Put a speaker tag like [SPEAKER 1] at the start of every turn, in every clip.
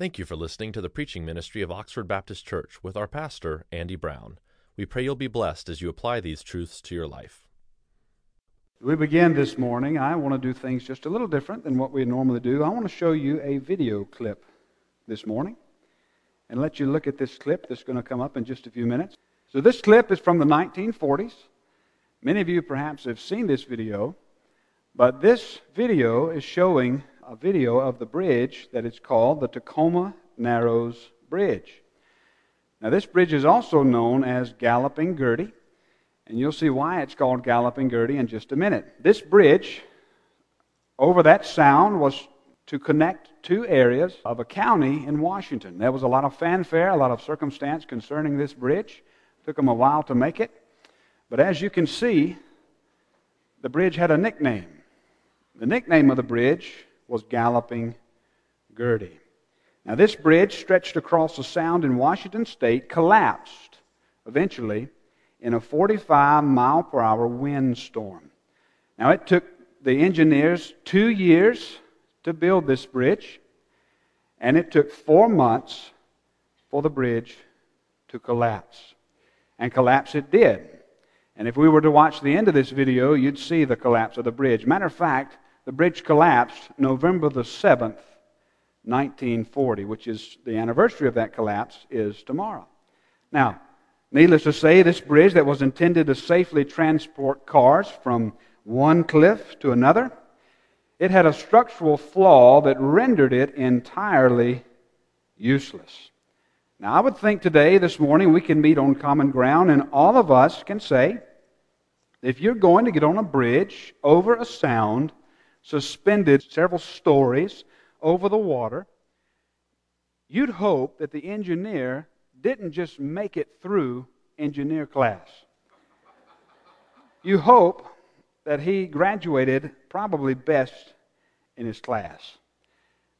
[SPEAKER 1] Thank you for listening to the preaching ministry of Oxford Baptist Church with our pastor, Andy Brown. We pray you'll be blessed as you apply these truths to your life.
[SPEAKER 2] We begin this morning. I want to do things just a little different than what we normally do. I want to show you a video clip this morning and let you look at this clip that's going to come up in just a few minutes. So, this clip is from the 1940s. Many of you perhaps have seen this video, but this video is showing a video of the bridge that is called the Tacoma Narrows Bridge. Now, this bridge is also known as Galloping Gertie, and you'll see why it's called Galloping Gertie in just a minute. This bridge over that sound was to connect two areas of a county in Washington. There was a lot of fanfare, a lot of circumstance concerning this bridge. It took them a while to make it. But as you can see, the bridge had a nickname. The nickname of the bridge was Galloping Gertie. Now, this bridge stretched across the Sound in Washington state, collapsed eventually in a 45 mile per hour windstorm. Now, it took the engineers two years to build this bridge, and it took four months for the bridge to collapse. And collapse it did. And if we were to watch the end of this video, you'd see the collapse of the bridge. Matter of fact, the bridge collapsed November the 7th, 1940, which is the anniversary of that collapse, is tomorrow. Now, needless to say, this bridge that was intended to safely transport cars from one cliff to another, it had a structural flaw that rendered it entirely useless. Now, I would think today, this morning, we can meet on common ground, and all of us can say, if you're going to get on a bridge over a sound, suspended several stories over the water, you'd hope that the engineer didn't just make it through engineer class. You hope that he graduated probably best in his class.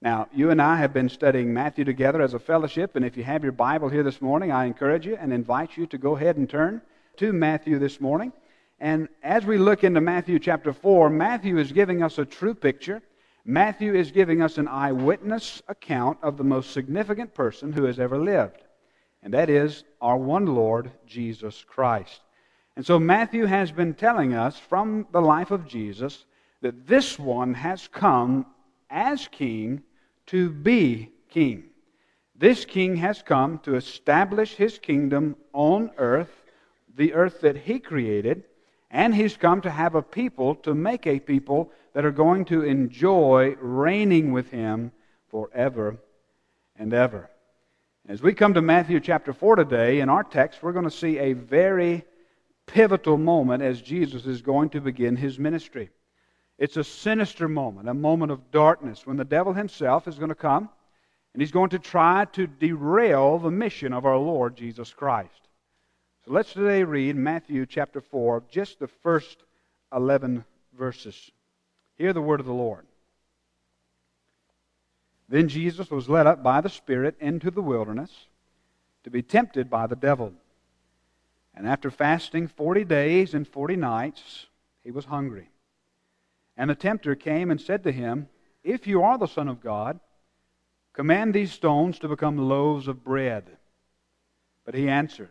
[SPEAKER 2] Now, you and I have been studying Matthew together as a fellowship, and if you have your Bible here this morning, I encourage you and invite you to go ahead and turn to Matthew this morning. And as we look into Matthew chapter 4, Matthew is giving us a true picture. Matthew is giving us an eyewitness account of the most significant person who has ever lived, and that is our one Lord, Jesus Christ. And so Matthew has been telling us from the life of Jesus that this one has come as king to be king. This king has come to establish his kingdom on earth, the earth that he created, and he's come to have a people, to make a people that are going to enjoy reigning with him forever and ever. As we come to Matthew chapter 4 today, in our text, we're going to see a very pivotal moment as Jesus is going to begin his ministry. It's a sinister moment, a moment of darkness, when the devil himself is going to come and he's going to try to derail the mission of our Lord Jesus Christ. So let's today read Matthew chapter 4, just the first 11 verses. Hear the word of the Lord. Then Jesus was led up by the Spirit into the wilderness to be tempted by the devil. And after fasting forty days and forty nights, he was hungry. And the tempter came and said to him, If you are the Son of God, command these stones to become loaves of bread. But he answered,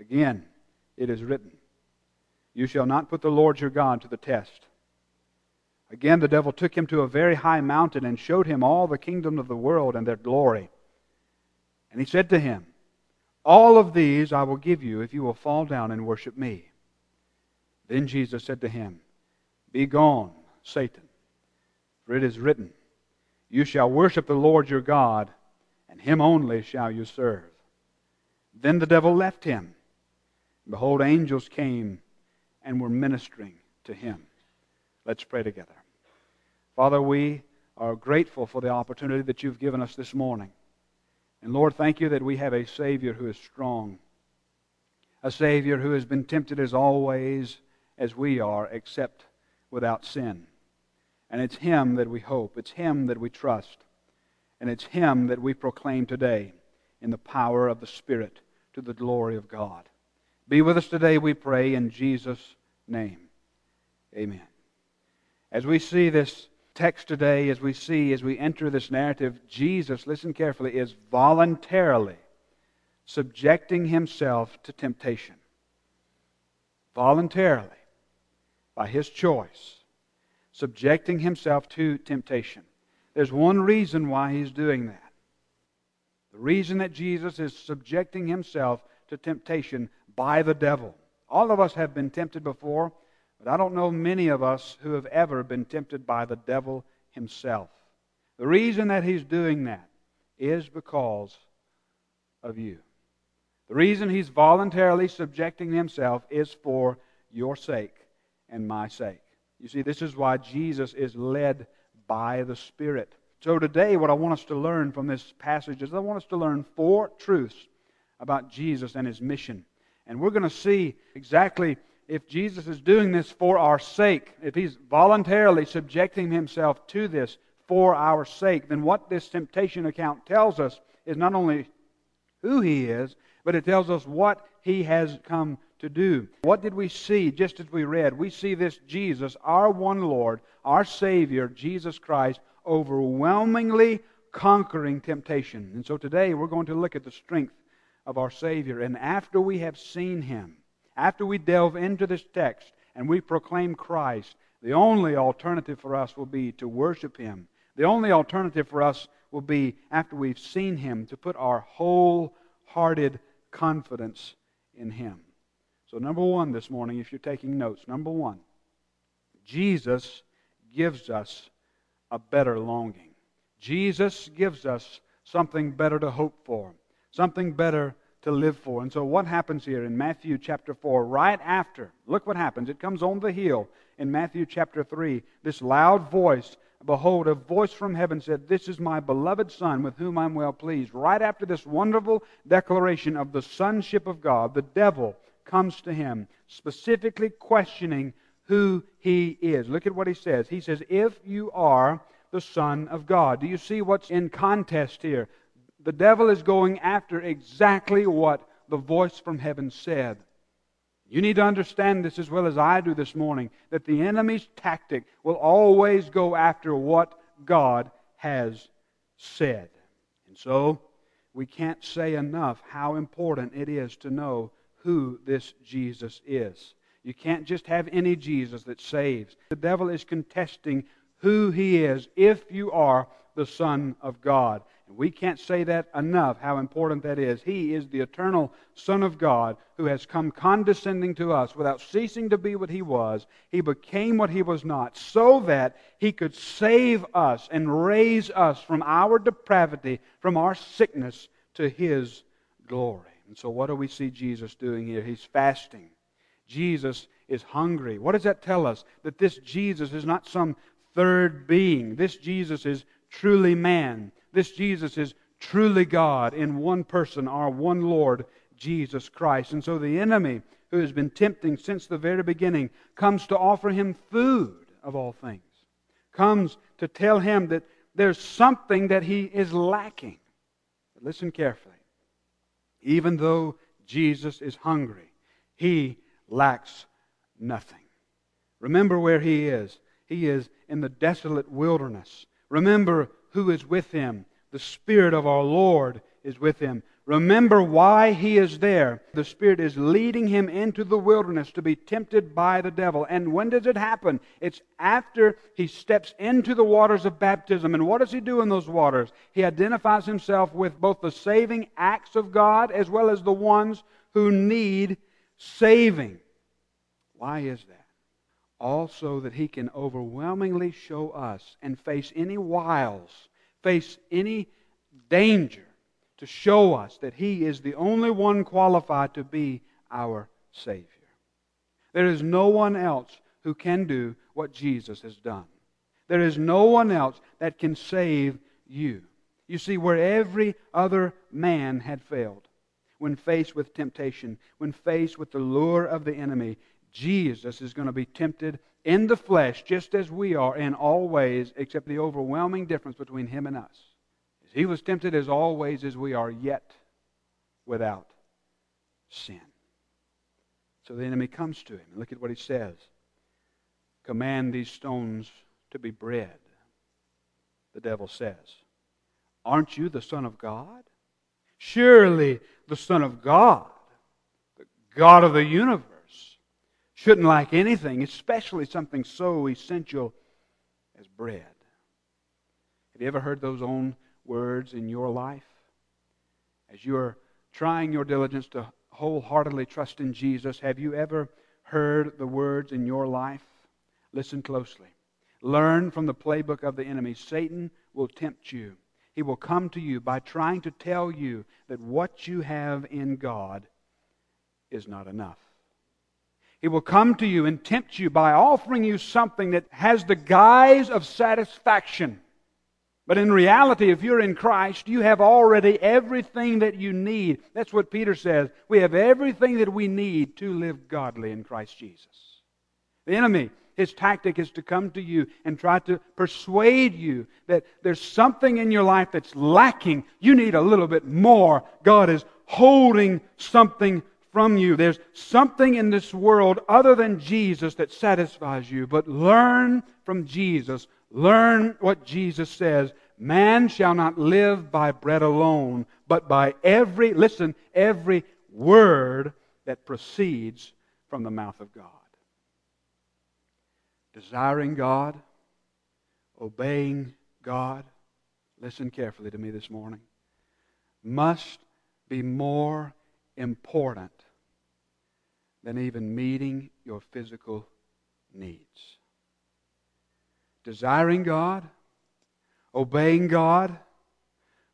[SPEAKER 2] Again, it is written, You shall not put the Lord your God to the test. Again, the devil took him to a very high mountain and showed him all the kingdom of the world and their glory. And he said to him, All of these I will give you if you will fall down and worship me. Then Jesus said to him, Be gone, Satan, for it is written, You shall worship the Lord your God, and him only shall you serve. Then the devil left him behold, angels came and were ministering to him. Let's pray together. Father, we are grateful for the opportunity that you've given us this morning. And Lord, thank you that we have a Savior who is strong, a Savior who has been tempted as always as we are, except without sin. And it's Him that we hope, it's Him that we trust, and it's Him that we proclaim today in the power of the Spirit to the glory of God. Be with us today, we pray, in Jesus' name. Amen. As we see this text today, as we see, as we enter this narrative, Jesus, listen carefully, is voluntarily subjecting himself to temptation. Voluntarily, by his choice, subjecting himself to temptation. There's one reason why he's doing that. The reason that Jesus is subjecting himself to temptation by the devil. All of us have been tempted before. But I don't know many of us who have ever been tempted by the devil himself. The reason that he's doing that is because of you. The reason he's voluntarily subjecting himself is for your sake and my sake. You see, this is why Jesus is led by the Spirit. So today, what I want us to learn from this passage is I want us to learn four truths about Jesus and his mission. And we're going to see exactly if Jesus is doing this for our sake, if he's voluntarily subjecting himself to this for our sake, then what this temptation account tells us is not only who he is, but it tells us what he has come to do. What did we see just as we read? We see this Jesus, our one Lord, our Savior, Jesus Christ, overwhelmingly conquering temptation. And so today we're going to look at the strength of our Savior. And after we have seen him, after we delve into this text and we proclaim Christ, the only alternative for us will be to worship Him. The only alternative for us will be, after we've seen Him, to put our wholehearted confidence in Him. So, number one this morning, if you're taking notes, number one, Jesus gives us a better longing. Jesus gives us something better to hope for, something better to live for. And so, what happens here in Matthew chapter 4, right after, look what happens. It comes on the heel in Matthew chapter 3. This loud voice, behold, a voice from heaven said, This is my beloved Son, with whom I'm well pleased. Right after this wonderful declaration of the sonship of God, the devil comes to him, specifically questioning who he is. Look at what he says. He says, If you are the Son of God. Do you see what's in contest here? The devil is going after exactly what the voice from heaven said. You need to understand this as well as I do this morning that the enemy's tactic will always go after what God has said. And so, we can't say enough how important it is to know who this Jesus is. You can't just have any Jesus that saves. The devil is contesting who he is if you are the Son of God. We can't say that enough, how important that is. He is the eternal Son of God who has come condescending to us without ceasing to be what he was. He became what he was not so that he could save us and raise us from our depravity, from our sickness, to his glory. And so, what do we see Jesus doing here? He's fasting. Jesus is hungry. What does that tell us? That this Jesus is not some third being. This Jesus is truly man. This Jesus is truly God in one person, our one Lord, Jesus Christ. And so the enemy, who has been tempting since the very beginning, comes to offer him food of all things, comes to tell him that there's something that he is lacking. But listen carefully. Even though Jesus is hungry, he lacks nothing. Remember where he is. He is in the desolate wilderness. Remember who is with him. The Spirit of our Lord is with him. Remember why he is there. The Spirit is leading him into the wilderness to be tempted by the devil. And when does it happen? It's after he steps into the waters of baptism. And what does he do in those waters? He identifies himself with both the saving acts of God as well as the ones who need saving. Why is that? Also that he can overwhelmingly show us and face any wiles, face any danger to show us that he is the only one qualified to be our Savior. There is no one else who can do what Jesus has done. There is no one else that can save you. You see, where every other man had failed, when faced with temptation, when faced with the lure of the enemy, Jesus is going to be tempted in the flesh just as we are in all ways, except the overwhelming difference between him and us. He was tempted as always as we are, yet without sin. So the enemy comes to him. Look at what he says Command these stones to be bread, the devil says. Aren't you the Son of God? Surely the Son of God, the God of the universe, shouldn't like anything, especially something so essential as bread. Have you ever heard those own words in your life? As you are trying your diligence to wholeheartedly trust in Jesus, have you ever heard the words in your life? Listen closely. Learn from the playbook of the enemy. Satan will tempt you. He will come to you by trying to tell you that what you have in God is not enough. He will come to you and tempt you by offering you something that has the guise of satisfaction. But in reality, if you're in Christ, you have already everything that you need. That's what Peter says. We have everything that we need to live godly in Christ Jesus. The enemy, his tactic is to come to you and try to persuade you that there's something in your life that's lacking. You need a little bit more. God is holding something from you. There's something in this world other than Jesus that satisfies you. But learn from Jesus. Learn what Jesus says. Man shall not live by bread alone, but by every, listen, every word that proceeds from the mouth of God. Desiring God, obeying God, listen carefully to me this morning, must be more important than even meeting your physical needs. Desiring God, obeying God,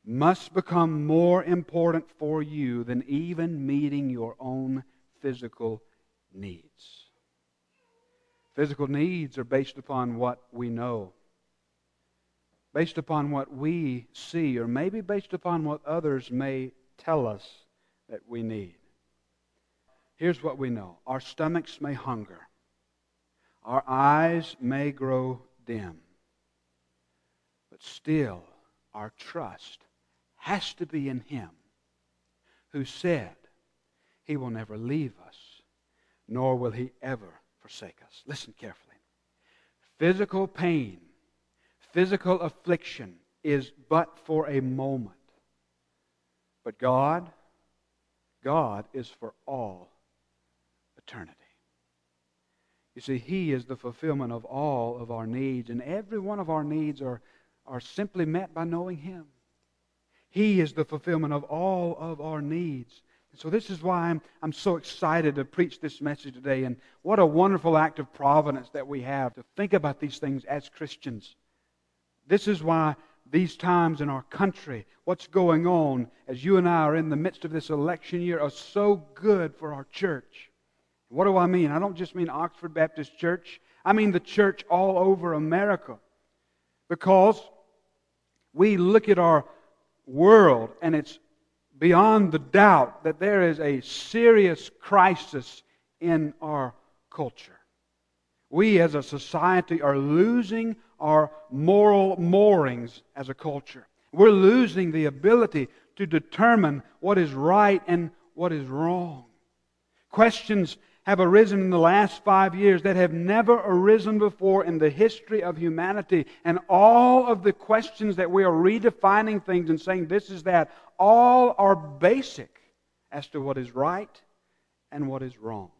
[SPEAKER 2] must become more important for you than even meeting your own physical needs. Physical needs are based upon what we know, based upon what we see, or maybe based upon what others may tell us that we need. Here's what we know our stomachs may hunger, our eyes may grow dim, but still our trust has to be in Him who said, He will never leave us, nor will He ever forsake us. Listen carefully. Physical pain, physical affliction is but for a moment. But God, God is for all eternity. You see, He is the fulfillment of all of our needs, and every one of our needs are, are simply met by knowing Him. He is the fulfillment of all of our needs. And so, this is why I'm, I'm so excited to preach this message today. And what a wonderful act of providence that we have to think about these things as Christians. This is why these times in our country, what's going on as you and I are in the midst of this election year, are so good for our church. What do I mean? I don't just mean Oxford Baptist Church, I mean the church all over America. Because we look at our world and it's beyond the doubt that there is a serious crisis in our culture. We as a society are losing our moral moorings as a culture. We're losing the ability to determine what is right and what is wrong. Questions have arisen in the last five years that have never arisen before in the history of humanity. And all of the questions that we are redefining things and saying this is that, all are basic as to what is right and what is wrong.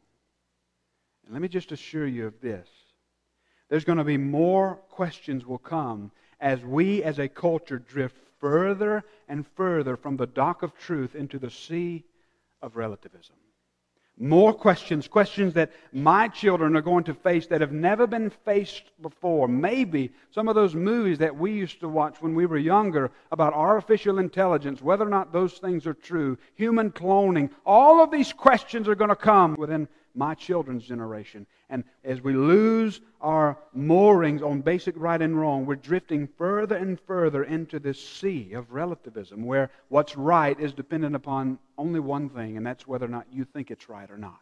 [SPEAKER 2] And let me just assure you of this. There's going to be more questions will come as we as a culture drift further and further from the dock of truth into the sea of relativism. More questions, questions that my children are going to face that have never been faced before. Maybe some of those movies that we used to watch when we were younger about artificial intelligence, whether or not those things are true, human cloning, all of these questions are going to come within my children's generation. And as we lose our moorings on basic right and wrong, we're drifting further and further into this sea of relativism where what's right is dependent upon only one thing, and that's whether or not you think it's right or not.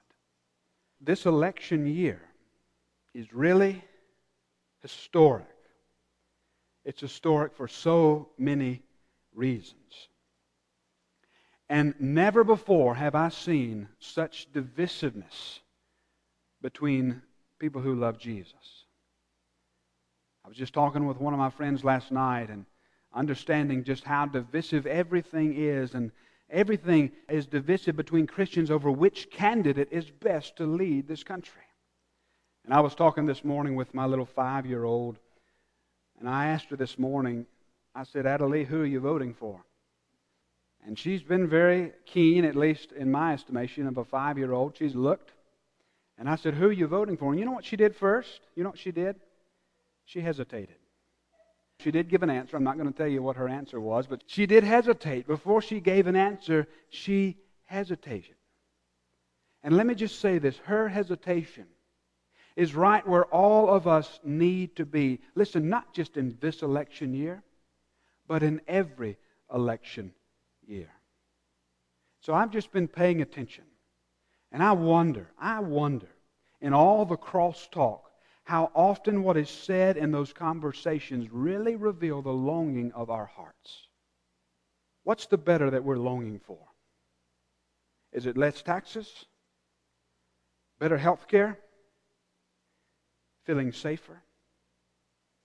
[SPEAKER 2] This election year is really historic. It's historic for so many reasons. And never before have I seen such divisiveness between people who love Jesus. I was just talking with one of my friends last night and understanding just how divisive everything is, and everything is divisive between Christians over which candidate is best to lead this country. And I was talking this morning with my little five year old, and I asked her this morning, I said, Adelie, who are you voting for? And she's been very keen, at least in my estimation, of a five year old. She's looked. And I said, Who are you voting for? And you know what she did first? You know what she did? She hesitated. She did give an answer. I'm not going to tell you what her answer was, but she did hesitate. Before she gave an answer, she hesitated. And let me just say this her hesitation is right where all of us need to be. Listen, not just in this election year, but in every election year. So I've just been paying attention. And I wonder, I wonder, in all the crosstalk, how often what is said in those conversations really reveal the longing of our hearts. What's the better that we're longing for? Is it less taxes? Better health care? Feeling safer?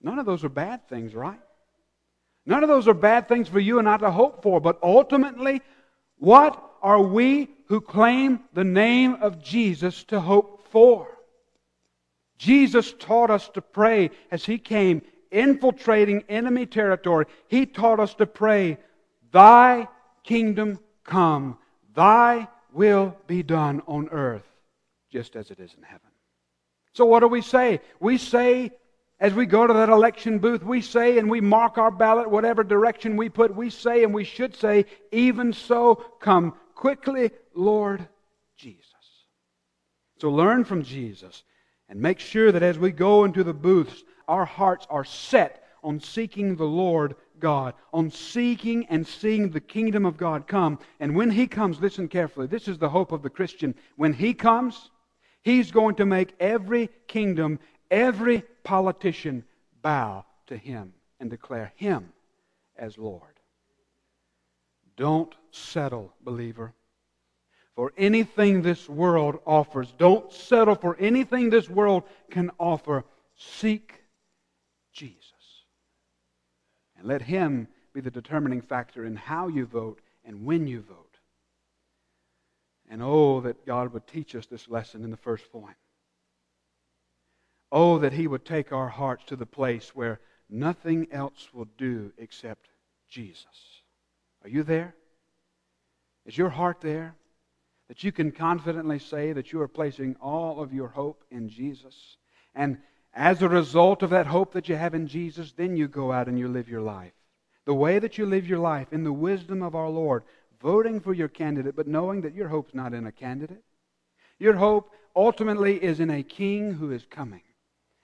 [SPEAKER 2] None of those are bad things, right? None of those are bad things for you and I to hope for, but ultimately, what are we who claim the name of Jesus to hope for? Jesus taught us to pray as He came infiltrating enemy territory. He taught us to pray, Thy kingdom come, Thy will be done on earth, just as it is in heaven. So, what do we say? We say as we go to that election booth, we say and we mark our ballot, whatever direction we put, we say and we should say, even so, come quickly, Lord Jesus. So learn from Jesus and make sure that as we go into the booths, our hearts are set on seeking the Lord God, on seeking and seeing the kingdom of God come. And when He comes, listen carefully, this is the hope of the Christian. When He comes, He's going to make every kingdom every politician bow to him and declare him as Lord. Don't settle, believer, for anything this world offers. Don't settle for anything this world can offer. Seek Jesus. And let him be the determining factor in how you vote and when you vote. And oh, that God would teach us this lesson in the first point. Oh, that He would take our hearts to the place where nothing else will do except Jesus. Are you there? Is your heart there? That you can confidently say that you are placing all of your hope in Jesus. And as a result of that hope that you have in Jesus, then you go out and you live your life. The way that you live your life in the wisdom of our Lord, voting for your candidate, but knowing that your hope's not in a candidate. Your hope ultimately is in a king who is coming.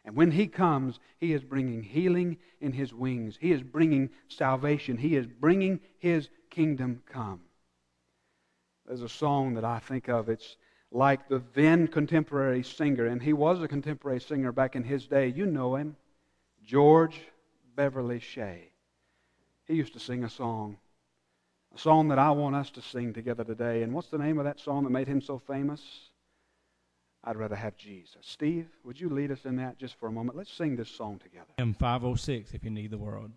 [SPEAKER 2] And when He comes, He is bringing healing in His wings. He is bringing salvation. He is bringing His kingdom come. There's a song that I think of. It's like the then contemporary singer, and he was a contemporary singer back in his day. You know him, George Beverly Shea. He used to sing a song, a song that I want us to sing together today. And what's the name of that song that made him so famous? I'd rather have Jesus. Steve, would you lead us in that just for a moment? Let's sing this song together.
[SPEAKER 3] M506 if you need the world.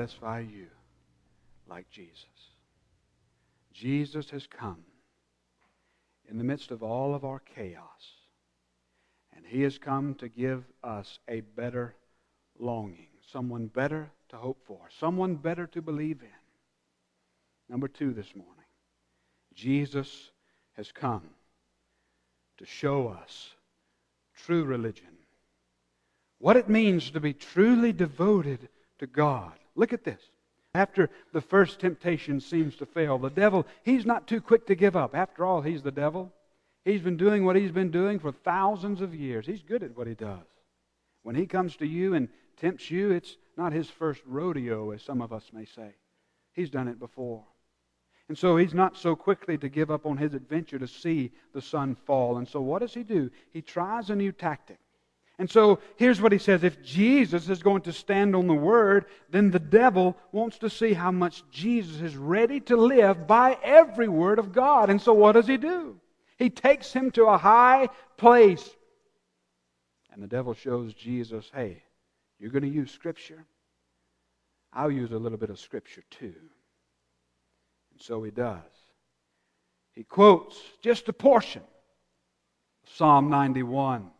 [SPEAKER 2] Satisfy you like Jesus. Jesus has come in the midst of all of our chaos, and He has come to give us a better longing, someone better to hope for, someone better to believe in. Number two this morning Jesus has come to show us true religion. What it means to be truly devoted to God. Look at this. After the first temptation seems to fail, the devil, he's not too quick to give up. After all, he's the devil. He's been doing what he's been doing for thousands of years. He's good at what he does. When he comes to you and tempts you, it's not his first rodeo, as some of us may say. He's done it before. And so he's not so quickly to give up on his adventure to see the Son fall. And so what does he do? He tries a new tactic. And so here's what he says if Jesus is going to stand on the word, then the devil wants to see how much Jesus is ready to live by every word of God. And so what does he do? He takes him to a high place. And the devil shows Jesus, hey, you're going to use Scripture? I'll use a little bit of Scripture too. And so he does. He quotes just a portion of Psalm 91.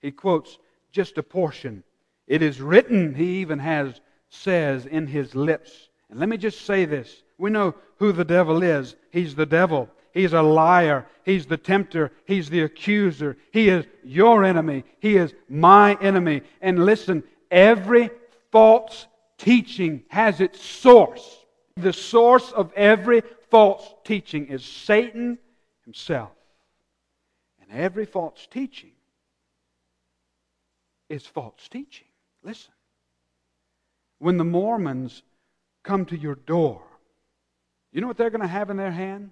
[SPEAKER 2] He quotes just a portion. It is written, he even has says in his lips. And let me just say this. We know who the devil is. He's the devil. He's a liar. He's the tempter. He's the accuser. He is your enemy. He is my enemy. And listen, every false teaching has its source the source of every false teaching is Satan himself. And every false teaching is false teaching. Listen. When the Mormons come to your door, you know what they're going to have in their hand?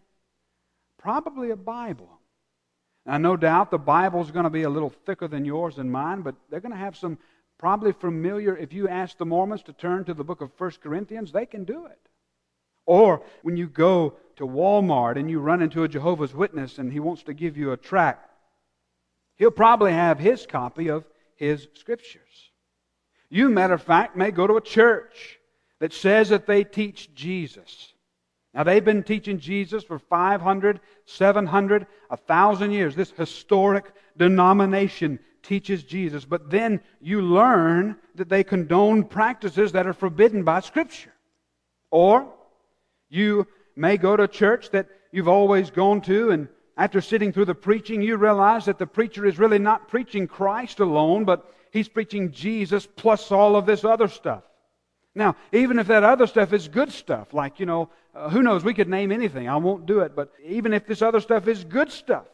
[SPEAKER 2] Probably a Bible. Now, no doubt the Bible's going to be a little thicker than yours and mine, but they're going to have some probably familiar. If you ask the Mormons to turn to the book of 1 Corinthians, they can do it. Or when you go to Walmart and you run into a Jehovah's Witness and he wants to give you a tract, he'll probably have his copy of his scriptures. You, matter of fact, may go to a church that says that they teach Jesus. Now, they've been teaching Jesus for 500, 700, 1,000 years. This historic denomination teaches Jesus. But then you learn that they condone practices that are forbidden by Scripture. Or you may go to a church that you've always gone to, and after sitting through the preaching, you realize that the preacher is really not preaching Christ alone, but he's preaching Jesus plus all of this other stuff. Now, even if that other stuff is good stuff, like, you know, uh, who knows, we could name anything. I won't do it, but even if this other stuff is good stuff.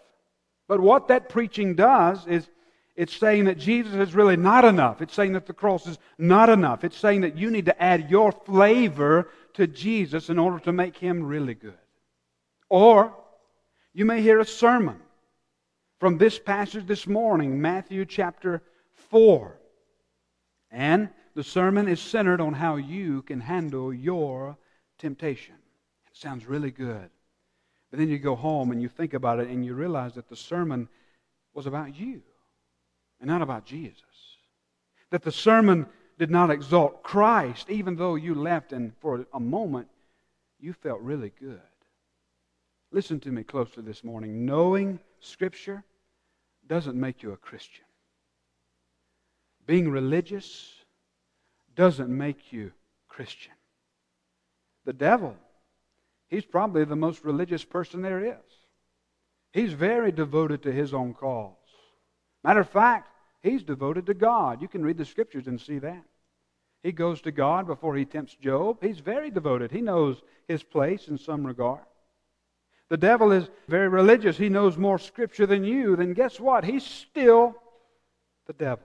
[SPEAKER 2] But what that preaching does is it's saying that Jesus is really not enough. It's saying that the cross is not enough. It's saying that you need to add your flavor to Jesus in order to make him really good. Or you may hear a sermon from this passage this morning, Matthew chapter 4. And the sermon is centered on how you can handle your temptation. It sounds really good. But then you go home and you think about it and you realize that the sermon was about you and not about Jesus. That the sermon did not exalt Christ, even though you left and for a moment you felt really good. Listen to me closely this morning. Knowing Scripture doesn't make you a Christian. Being religious doesn't make you Christian. The devil, he's probably the most religious person there is. He's very devoted to his own cause. Matter of fact, He's devoted to God. You can read the scriptures and see that. He goes to God before he tempts Job. He's very devoted. He knows his place in some regard. The devil is very religious. He knows more scripture than you. Then guess what? He's still the devil.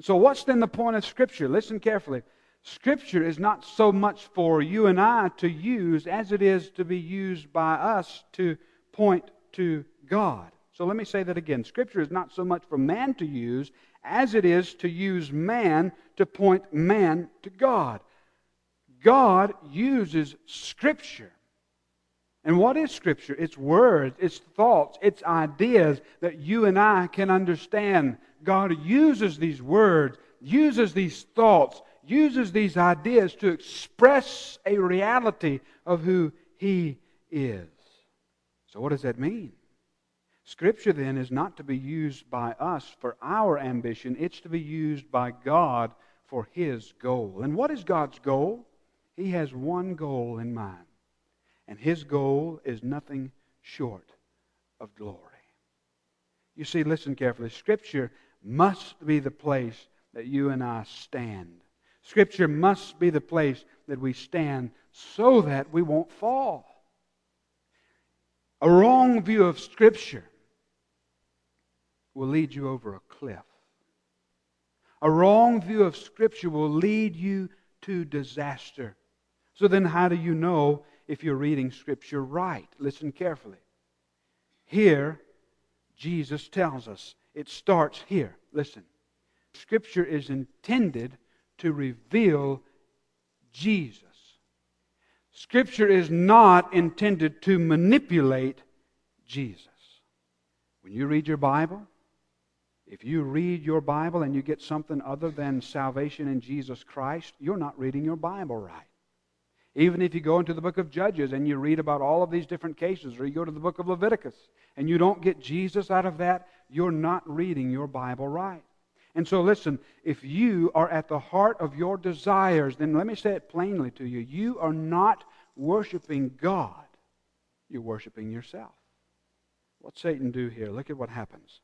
[SPEAKER 2] So, what's then the point of scripture? Listen carefully. Scripture is not so much for you and I to use as it is to be used by us to point to God. So let me say that again. Scripture is not so much for man to use as it is to use man to point man to God. God uses Scripture. And what is Scripture? It's words, it's thoughts, it's ideas that you and I can understand. God uses these words, uses these thoughts, uses these ideas to express a reality of who he is. So, what does that mean? Scripture then is not to be used by us for our ambition, it's to be used by God for His goal. And what is God's goal? He has one goal in mind, and His goal is nothing short of glory. You see, listen carefully. Scripture must be the place that you and I stand. Scripture must be the place that we stand so that we won't fall. A wrong view of Scripture will lead you over a cliff. A wrong view of Scripture will lead you to disaster. So then, how do you know if you're reading Scripture right? Listen carefully. Here, Jesus tells us. It starts here. Listen. Scripture is intended to reveal Jesus. Scripture is not intended to manipulate Jesus. When you read your Bible, if you read your Bible and you get something other than salvation in Jesus Christ, you're not reading your Bible right. Even if you go into the book of Judges and you read about all of these different cases, or you go to the book of Leviticus and you don't get Jesus out of that, you're not reading your Bible right. And so, listen, if you are at the heart of your desires, then let me say it plainly to you. You are not worshiping God, you're worshiping yourself. What's Satan do here? Look at what happens.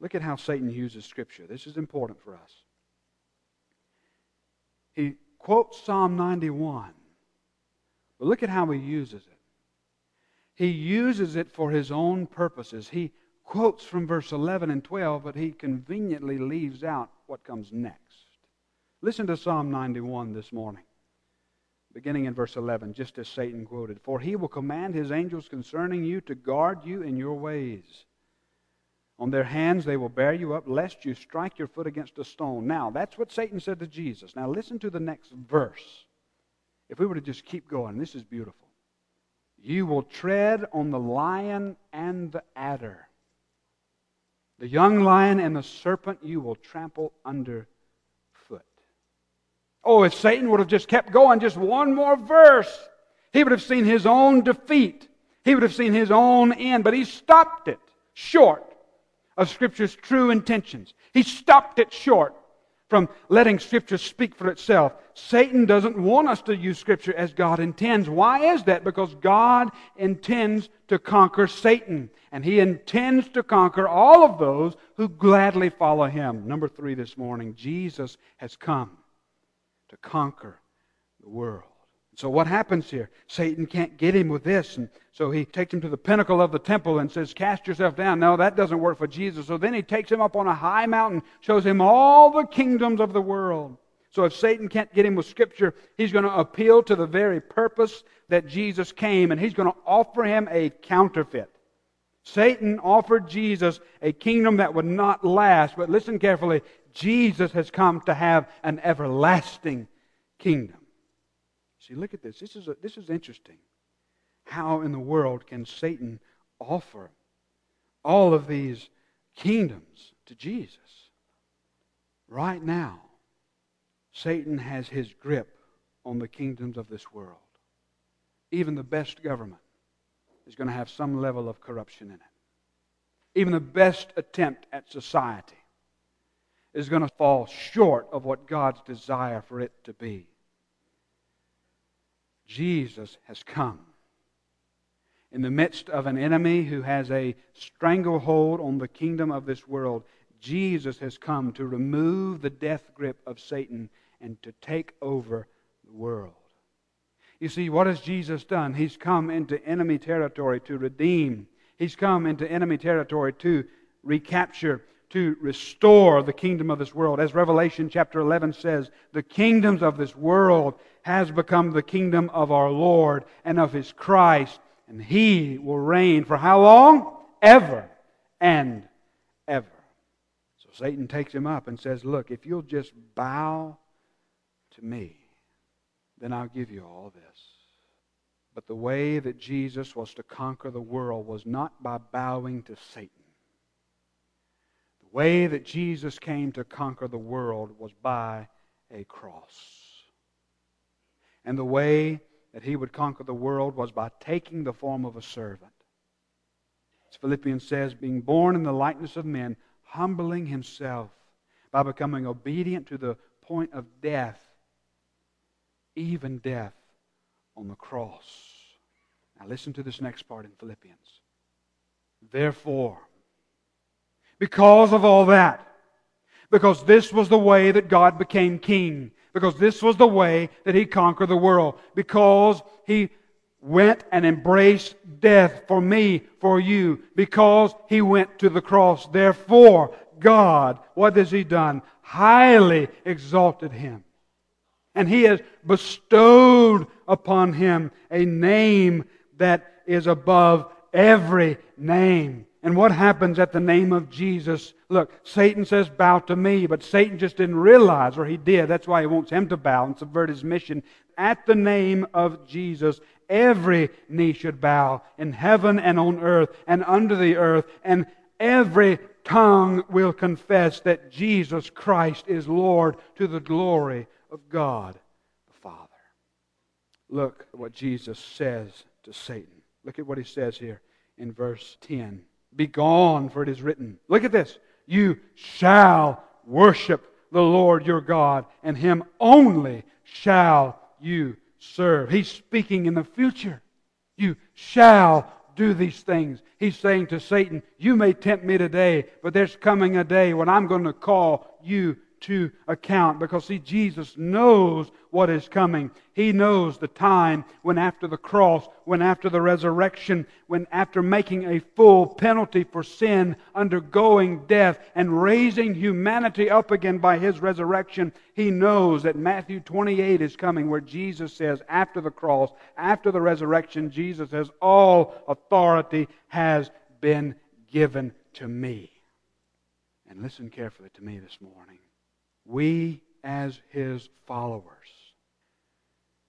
[SPEAKER 2] Look at how Satan uses Scripture. This is important for us. He quotes Psalm 91, but look at how he uses it. He uses it for his own purposes. He quotes from verse 11 and 12, but he conveniently leaves out what comes next. Listen to Psalm 91 this morning, beginning in verse 11, just as Satan quoted For he will command his angels concerning you to guard you in your ways. On their hands they will bear you up, lest you strike your foot against a stone. Now, that's what Satan said to Jesus. Now, listen to the next verse. If we were to just keep going, this is beautiful. You will tread on the lion and the adder. The young lion and the serpent you will trample underfoot. Oh, if Satan would have just kept going just one more verse, he would have seen his own defeat. He would have seen his own end, but he stopped it short of Scripture's true intentions. He stopped it short from letting Scripture speak for itself. Satan doesn't want us to use Scripture as God intends. Why is that? Because God intends to conquer Satan. And he intends to conquer all of those who gladly follow him. Number three this morning Jesus has come to conquer the world. So what happens here? Satan can't get him with this, and so he takes him to the pinnacle of the temple and says, Cast yourself down. No, that doesn't work for Jesus. So then he takes him up on a high mountain, shows him all the kingdoms of the world. So if Satan can't get him with Scripture, he's going to appeal to the very purpose that Jesus came, and he's going to offer him a counterfeit. Satan offered Jesus a kingdom that would not last, but listen carefully Jesus has come to have an everlasting kingdom. See, look at this. This is, a, this is interesting. How in the world can Satan offer all of these kingdoms to Jesus? Right now, Satan has his grip on the kingdoms of this world. Even the best government is going to have some level of corruption in it. Even the best attempt at society is going to fall short of what God's desire for it to be. Jesus has come. In the midst of an enemy who has a stranglehold on the kingdom of this world, Jesus has come to remove the death grip of Satan and to take over the world. You see, what has Jesus done? He's come into enemy territory to redeem. He's come into enemy territory to recapture to restore the kingdom of this world. As Revelation chapter 11 says, the kingdoms of this world has become the kingdom of our Lord and of his Christ, and he will reign for how long? Ever and ever. So Satan takes him up and says, Look, if you'll just bow to me, then I'll give you all this. But the way that Jesus was to conquer the world was not by bowing to Satan way that Jesus came to conquer the world was by a cross. And the way that he would conquer the world was by taking the form of a servant. As Philippians says, being born in the likeness of men, humbling himself by becoming obedient to the point of death, even death on the cross. Now, listen to this next part in Philippians. Therefore, because of all that, because this was the way that God became king, because this was the way that he conquered the world, because he went and embraced death for me, for you, because he went to the cross. Therefore, God, what has he done? Highly exalted him. And he has bestowed upon him a name that is above every name. And what happens at the name of Jesus? Look, Satan says, bow to me, but Satan just didn't realize, or he did. That's why he wants him to bow and subvert his mission. At the name of Jesus, every knee should bow in heaven and on earth and under the earth, and every tongue will confess that Jesus Christ is Lord to the glory of God the Father. Look at what Jesus says to Satan. Look at what he says here in verse 10. Be gone, for it is written. Look at this. You shall worship the Lord your God, and him only shall you serve. He's speaking in the future. You shall do these things. He's saying to Satan, You may tempt me today, but there's coming a day when I'm going to call you to account because, see, Jesus knows what is coming. He knows the time when, after the cross, when after the resurrection, when after making a full penalty for sin, undergoing death, and raising humanity up again by his resurrection, he knows that Matthew 28 is coming, where Jesus says, after the cross, after the resurrection, Jesus says, All authority has been given to me. And listen carefully to me this morning we as his followers,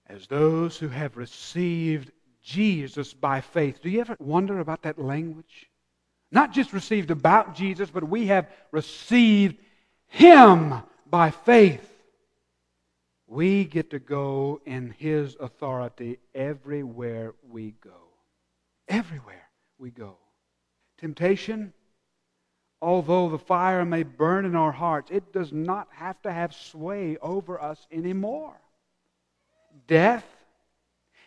[SPEAKER 2] as those who have received Jesus by faith. Do you ever wonder about that language? Not just received about Jesus, but we have received him by faith. We get to go in his authority everywhere we go. Everywhere we go. Temptation although the fire may burn in our hearts, it does not have to have sway over us anymore. Death,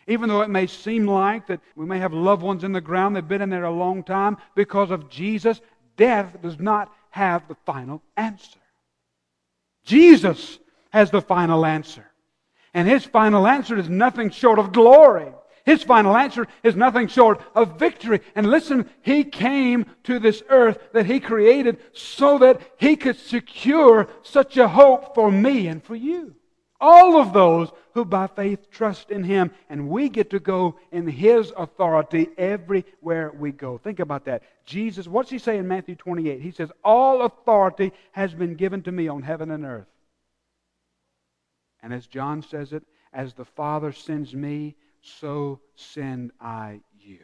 [SPEAKER 2] even though it may seem like that we may have loved ones in the ground, they've been in there a long time, because of Jesus, death does not have the final answer. Jesus has the final answer. And his final answer is nothing short of glory. His final answer is nothing short of victory. And listen, He came to this earth that He created so that He could secure such a hope for me and for you. All of those who by faith trust in Him. And we get to go in His authority everywhere we go. Think about that. Jesus, what's He say in Matthew 28? He says, All authority has been given to me on heaven and earth. And as John says it, as the Father sends me, so send I you.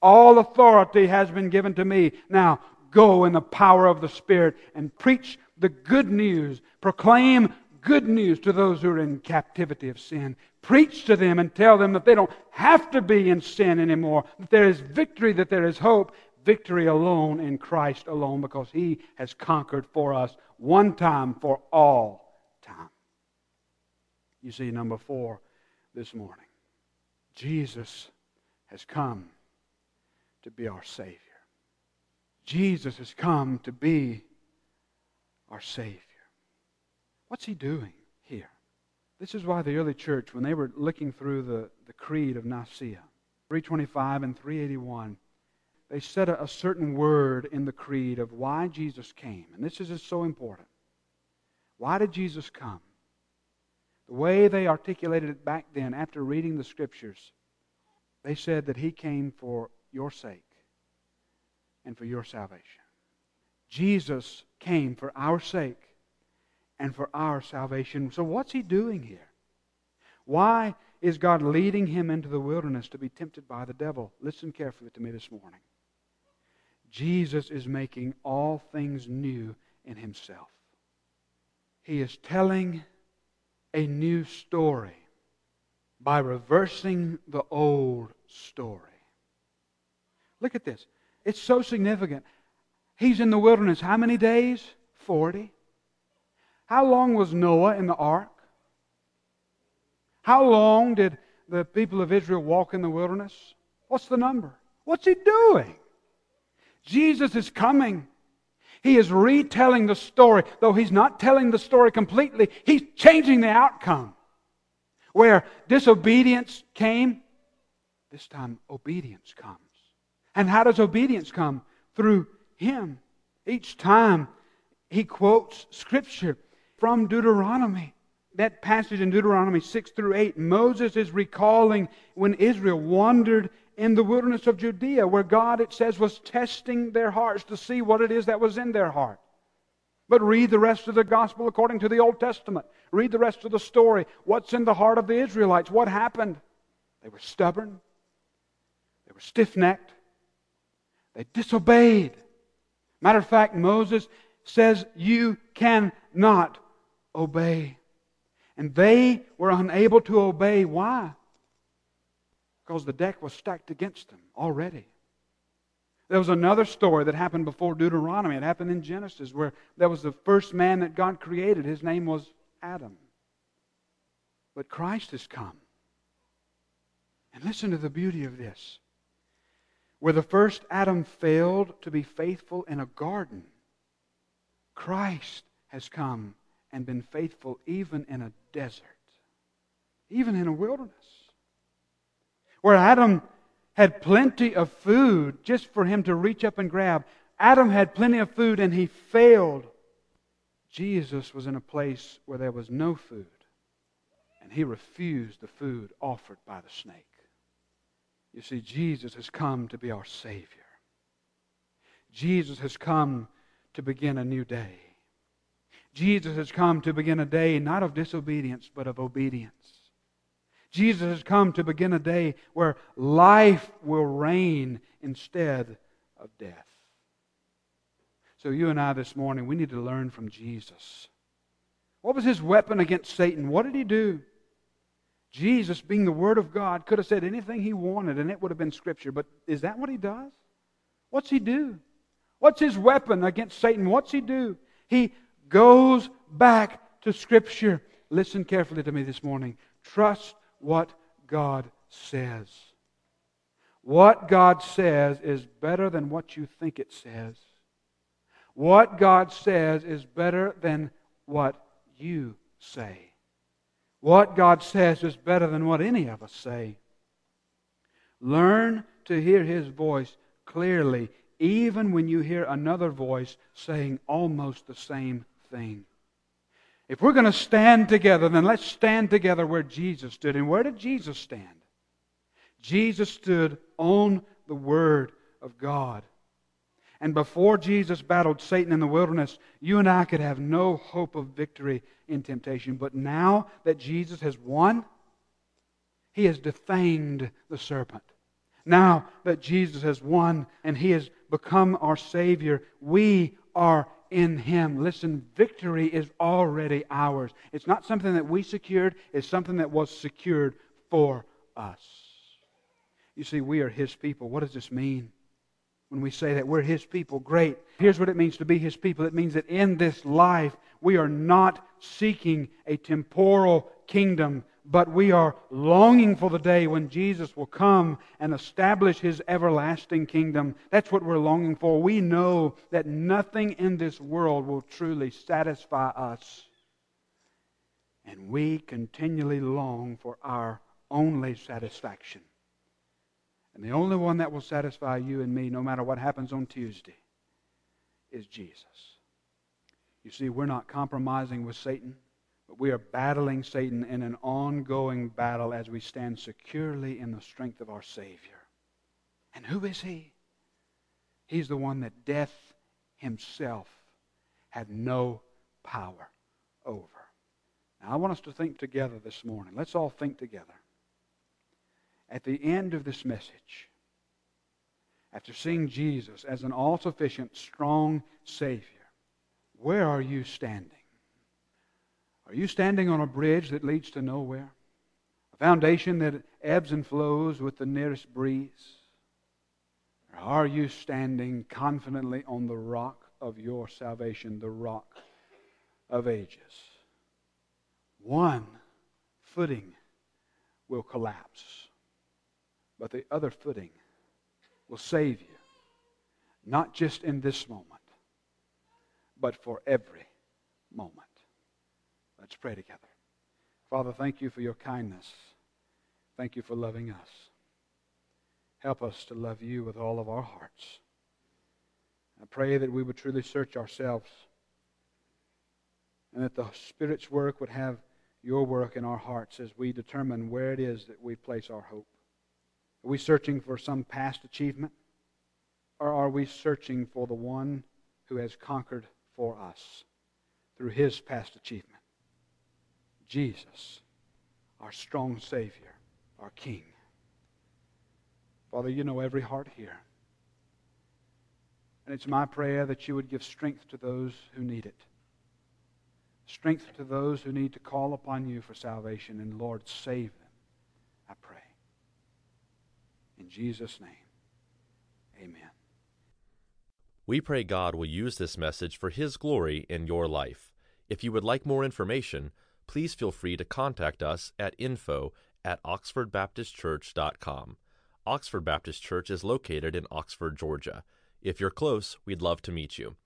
[SPEAKER 2] All authority has been given to me. Now, go in the power of the Spirit and preach the good news. Proclaim good news to those who are in captivity of sin. Preach to them and tell them that they don't have to be in sin anymore, that there is victory, that there is hope. Victory alone in Christ alone because He has conquered for us one time for all time. You see, number four, this morning. Jesus has come to be our Savior. Jesus has come to be our Savior. What's he doing here? This is why the early church, when they were looking through the, the Creed of Nicaea, 325 and 381, they said a, a certain word in the Creed of why Jesus came. And this is so important. Why did Jesus come? The way they articulated it back then, after reading the scriptures, they said that he came for your sake and for your salvation. Jesus came for our sake and for our salvation. So, what's he doing here? Why is God leading him into the wilderness to be tempted by the devil? Listen carefully to me this morning. Jesus is making all things new in himself. He is telling a new story by reversing the old story. Look at this. It's so significant. He's in the wilderness how many days? 40. How long was Noah in the ark? How long did the people of Israel walk in the wilderness? What's the number? What's he doing? Jesus is coming. He is retelling the story, though he's not telling the story completely, he's changing the outcome. Where disobedience came, this time obedience comes. And how does obedience come? Through him. Each time he quotes scripture from Deuteronomy. That passage in Deuteronomy 6 through 8, Moses is recalling when Israel wandered in the wilderness of Judea, where God, it says, was testing their hearts to see what it is that was in their heart. But read the rest of the gospel according to the Old Testament. Read the rest of the story. What's in the heart of the Israelites? What happened? They were stubborn, they were stiff necked, they disobeyed. Matter of fact, Moses says, You cannot obey. And they were unable to obey. Why? Because the deck was stacked against them already. There was another story that happened before Deuteronomy. It happened in Genesis where there was the first man that God created. His name was Adam. But Christ has come. And listen to the beauty of this. Where the first Adam failed to be faithful in a garden, Christ has come and been faithful even in a desert, even in a wilderness. Where Adam had plenty of food just for him to reach up and grab, Adam had plenty of food and he failed. Jesus was in a place where there was no food, and he refused the food offered by the snake. You see, Jesus has come to be our Savior. Jesus has come to begin a new day. Jesus has come to begin a day not of disobedience, but of obedience. Jesus has come to begin a day where life will reign instead of death. So, you and I this morning, we need to learn from Jesus. What was his weapon against Satan? What did he do? Jesus, being the Word of God, could have said anything he wanted and it would have been Scripture. But is that what he does? What's he do? What's his weapon against Satan? What's he do? He goes back to Scripture. Listen carefully to me this morning. Trust what God says. What God says is better than what you think it says. What God says is better than what you say. What God says is better than what any of us say. Learn to hear His voice clearly, even when you hear another voice saying almost the same thing. If we're going to stand together, then let's stand together where Jesus stood. And where did Jesus stand? Jesus stood on the Word of God. And before Jesus battled Satan in the wilderness, you and I could have no hope of victory in temptation. But now that Jesus has won, he has defanged the serpent. Now that Jesus has won and he has become our Savior, we are in him. Listen, victory is already ours. It's not something that we secured, it's something that was secured for us. You see, we are his people. What does this mean? when we say that we're His people. Great. Here's what it means to be His people it means that in this life, we are not seeking a temporal kingdom, but we are longing for the day when Jesus will come and establish His everlasting kingdom. That's what we're longing for. We know that nothing in this world will truly satisfy us. And we continually long for our only satisfaction and the only one that will satisfy you and me, no matter what happens on Tuesday, is Jesus. You see, we're not compromising with Satan, but we are battling Satan in an ongoing battle as we stand securely in the strength of our Savior. And who is He? He's the one that death himself had no power over. Now, I want us to think together this morning. Let's all think together at the end of this message, after seeing Jesus as an all sufficient, strong Savior, where are you standing? Are you standing on a bridge that leads to nowhere? A foundation that ebbs and flows with the nearest breeze? Or are you standing confidently on the rock of your salvation, the rock of ages? One footing will collapse, but the other footing will save you, not just in this moment, but for every moment. Let's pray together. Father, thank you for your kindness. Thank you for loving us. Help us to love you with all of our hearts. I pray that we would truly search ourselves and that the Spirit's work would have your work in our hearts as we determine where it is that we place our hope. Are we searching for some past achievement? Or are we searching for the one who has conquered for us through his past achievement? Jesus, our strong Savior, our King. Father, you know every heart here. And it's my prayer that you would give strength to those who need it. Strength to those who need to call upon you for salvation. And Lord, save them, I pray. In Jesus' name, amen.
[SPEAKER 1] We pray God will use this message for His glory in your life. If you would like more information, please feel free to contact us at info at oxfordbaptistchurch.com. Oxford Baptist Church is located in Oxford, Georgia. If you're close, we'd love to meet you.